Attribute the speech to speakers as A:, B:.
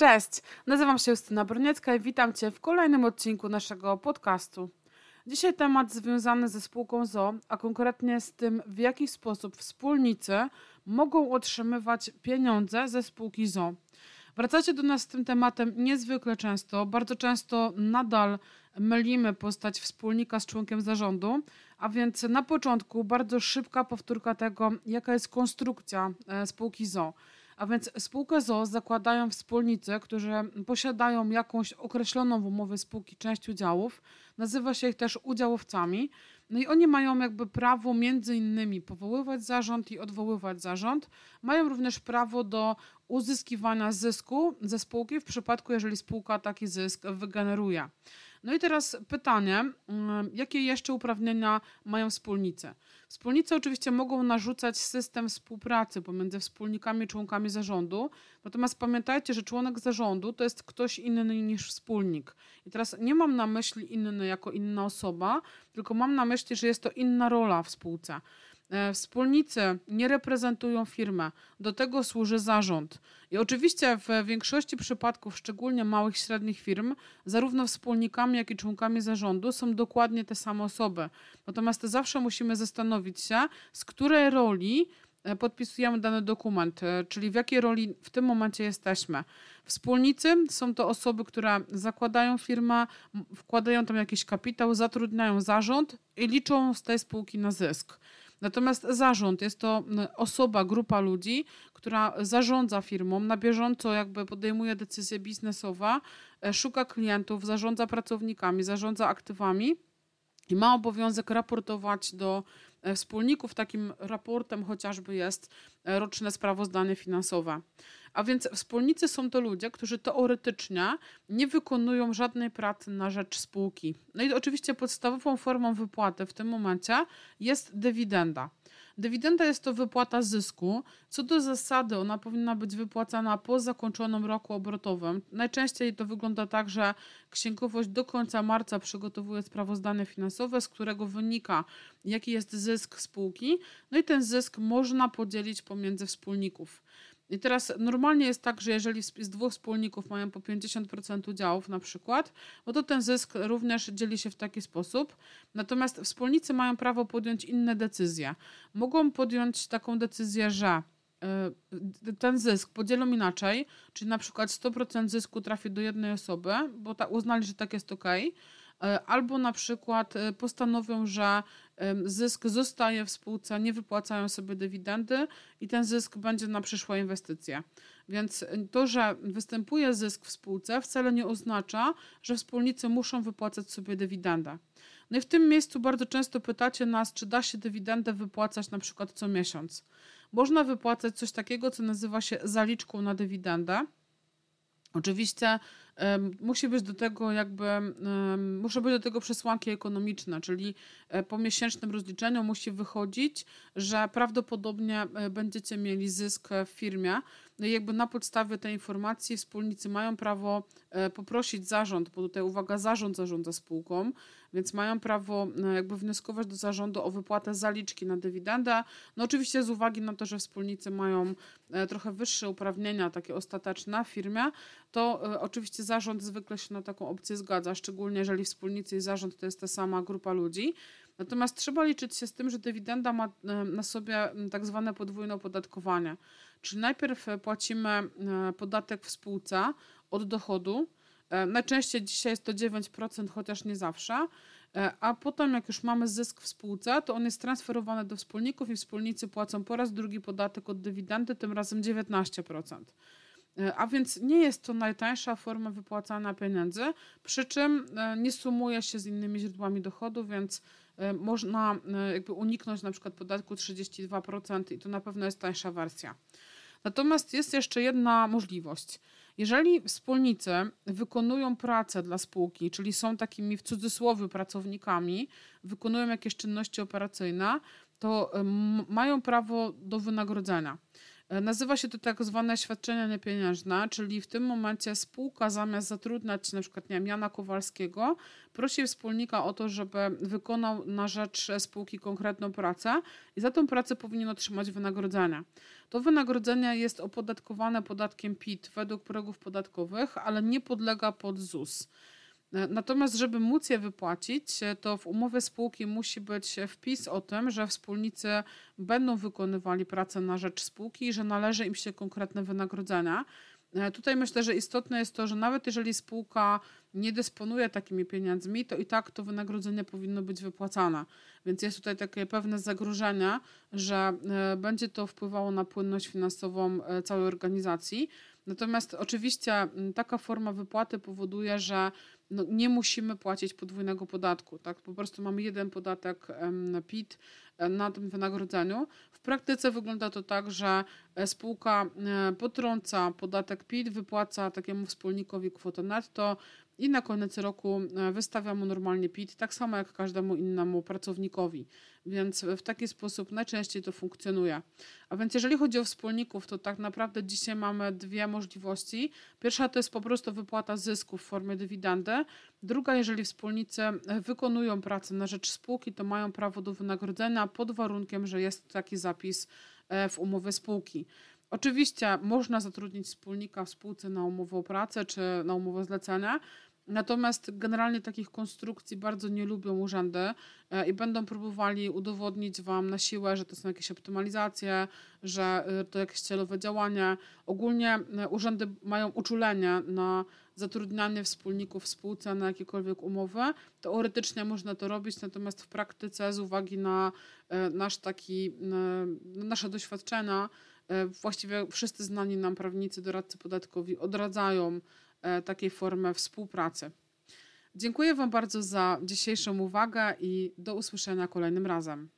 A: Cześć, nazywam się Justyna Broniecka i witam Cię w kolejnym odcinku naszego podcastu. Dzisiaj temat związany ze spółką ZO, a konkretnie z tym, w jaki sposób wspólnicy mogą otrzymywać pieniądze ze spółki ZO. Wracacie do nas z tym tematem niezwykle często. Bardzo często nadal mylimy postać wspólnika z członkiem zarządu, a więc na początku bardzo szybka powtórka tego, jaka jest konstrukcja e, spółki ZO. A więc spółkę ZO zakładają wspólnicy, którzy posiadają jakąś określoną w umowie spółki część udziałów. Nazywa się ich też udziałowcami. No i oni mają jakby prawo między innymi powoływać zarząd i odwoływać zarząd. Mają również prawo do uzyskiwania zysku ze spółki w przypadku, jeżeli spółka taki zysk wygeneruje. No i teraz pytanie, mm, jakie jeszcze uprawnienia mają wspólnicy? Wspólnicy oczywiście mogą narzucać system współpracy pomiędzy wspólnikami i członkami zarządu, natomiast pamiętajcie, że członek zarządu to jest ktoś inny niż wspólnik. I teraz nie mam na myśli inny jako inna osoba, tylko mam na myśli, że jest to inna rola w spółce. E, wspólnicy nie reprezentują firmę, do tego służy zarząd. I oczywiście w większości przypadków, szczególnie małych i średnich firm, zarówno wspólnikami, jak i członkami zarządu są dokładnie te same osoby. Natomiast zawsze musimy zastanowić się, z której roli e, podpisujemy dany dokument, e, czyli w jakiej roli w tym momencie jesteśmy. Wspólnicy są to osoby, które zakładają firmę, wkładają tam jakiś kapitał, zatrudniają zarząd i liczą z tej spółki na zysk. Natomiast zarząd jest to osoba, grupa ludzi, która zarządza firmą, na bieżąco jakby podejmuje decyzje biznesowe, e, szuka klientów, zarządza pracownikami, zarządza aktywami i ma obowiązek raportować do wspólników. Takim raportem chociażby jest e, roczne sprawozdanie finansowe. A więc wspólnicy są to ludzie, którzy teoretycznie nie wykonują żadnej pracy na rzecz spółki. No i oczywiście podstawową formą wypłaty w tym momencie jest dywidenda. Dywidenda jest to wypłata zysku. Co do zasady, ona powinna być wypłacana po zakończonym roku obrotowym. Najczęściej to wygląda tak, że księgowość do końca marca przygotowuje sprawozdanie finansowe, z którego wynika, jaki jest zysk spółki. No i ten zysk można podzielić pomiędzy wspólników. I teraz normalnie jest tak, że jeżeli z dwóch wspólników mają po 50% udziałów na przykład, no to ten zysk również dzieli się w taki sposób. Natomiast wspólnicy mają prawo podjąć inne decyzje. Mogą podjąć taką decyzję, że y, ten zysk podzielą inaczej, czyli na przykład 100% zysku trafi do jednej osoby, bo ta uznali, że tak jest ok, albo na przykład y, postanowią, że zysk zostaje w spółce, nie wypłacają sobie dywidendy i ten zysk będzie na przyszłe inwestycje. Więc to, że występuje zysk w spółce, wcale nie oznacza, że wspólnicy muszą wypłacać sobie dywidendę. No i w tym miejscu bardzo często pytacie nas, czy da się dywidendę wypłacać na przykład co miesiąc. Można wypłacać coś takiego, co nazywa się zaliczką na dywidendę. Oczywiście musi być do tego jakby, muszą być do tego przesłanki ekonomiczne, czyli e, po miesięcznym rozliczeniu musi wychodzić, że prawdopodobnie e, będziecie mieli zysk w firmie. No jakby na podstawie tej informacji wspólnicy mają prawo e, poprosić zarząd, bo tutaj uwaga, zarząd zarządza spółką, więc mają prawo jakby wnioskować do zarządu o wypłatę zaliczki na dywidendę. No oczywiście z uwagi na to, że wspólnicy mają trochę wyższe uprawnienia, takie ostateczne w firmie, to oczywiście zarząd zwykle się na taką opcję zgadza, szczególnie jeżeli wspólnicy i zarząd to jest ta sama grupa ludzi. Natomiast trzeba liczyć się z tym, że dywidenda ma e, na sobie tak zwane podwójne opodatkowanie. Czyli najpierw e, płacimy e, podatek w spółce od dochodu. Najczęściej dzisiaj jest to 9%, chociaż nie zawsze. A potem, jak już mamy zysk w spółce, to on jest transferowany do wspólników i wspólnicy płacą po raz drugi podatek od dywidendy, tym razem 19%. E, a więc nie jest to najtańsza forma wypłacania pieniędzy, przy czym nie sumuje się z innymi źródłami dochodu, więc można jakby uniknąć na przykład podatku 32% i to na pewno jest tańsza wersja. Natomiast jest jeszcze jedna możliwość. Jeżeli wspólnicy wykonują pracę dla spółki, czyli są takimi w cudzysłowie pracownikami, wykonują jakieś czynności operacyjne, to mają prawo do wynagrodzenia. Nazywa się to tak zwane świadczenie niepieniężne, czyli w tym momencie spółka zamiast zatrudniać na przykład nie Jana Kowalskiego, prosi wspólnika o to, żeby wykonał na rzecz spółki konkretną pracę i za tą pracę powinien otrzymać wynagrodzenie. to wynagrodzenie jest opodatkowane podatkiem PIT według progów podatkowych, ale nie podlega pod ZUS. E, natomiast, żeby móc je wypłacić, e, to w umowie spółki musi być wpis o tym, że wspólnicy będą wykonywali pracę na rzecz spółki i że należy im się konkretne wynagrodzenia. E, tutaj myślę, że istotne jest to, że nawet jeżeli spółka nie dysponuje takimi pieniędzmi, to i tak to wynagrodzenie powinno być wypłacane. Więc jest tutaj takie pewne zagrożenie, że będzie to wpływało na płynność finansową całej organizacji. Natomiast oczywiście taka forma wypłaty powoduje, że no, nie musimy płacić podwójnego podatku. Tak? Po prostu mamy jeden podatek PIT e, na tym wynagrodzeniu. W praktyce wygląda to tak, że e, spółka e, potrąca podatek PIT, wypłaca takiemu wspólnikowi kwotę netto, i na koniec roku e, wystawia mu normalnie PIT, tak samo jak każdemu innemu pracownikowi. Więc w taki sposób najczęściej to funkcjonuje. A więc jeżeli chodzi o wspólników, to tak naprawdę dzisiaj mamy dwie możliwości. Pierwsza to jest po prostu wypłata zysku w formie dywidendy. Druga, jeżeli wspólnicy wykonują pracę na rzecz spółki, to mają prawo do wynagrodzenia pod warunkiem, że jest taki zapis e, w umowie spółki. Oczywiście można zatrudnić wspólnika w spółce na umowę o pracę czy na umowę zlecenia, Natomiast generalnie takich konstrukcji bardzo nie lubią urzędy e, i będą próbowali udowodnić Wam na siłę, że to są jakieś optymalizacje, że e, to jakieś celowe działanie. Ogólnie e, urzędy mają uczulenie na zatrudnianie wspólników w spółce na jakiekolwiek umowy. Teoretycznie można to robić, natomiast w praktyce z uwagi na nasz taki, nasze doświadczenia, właściwie wszyscy znani nam prawnicy, doradcy podatkowi odradzają takiej formy współpracy. Dziękuję Wam bardzo za dzisiejszą uwagę i do usłyszenia kolejnym razem.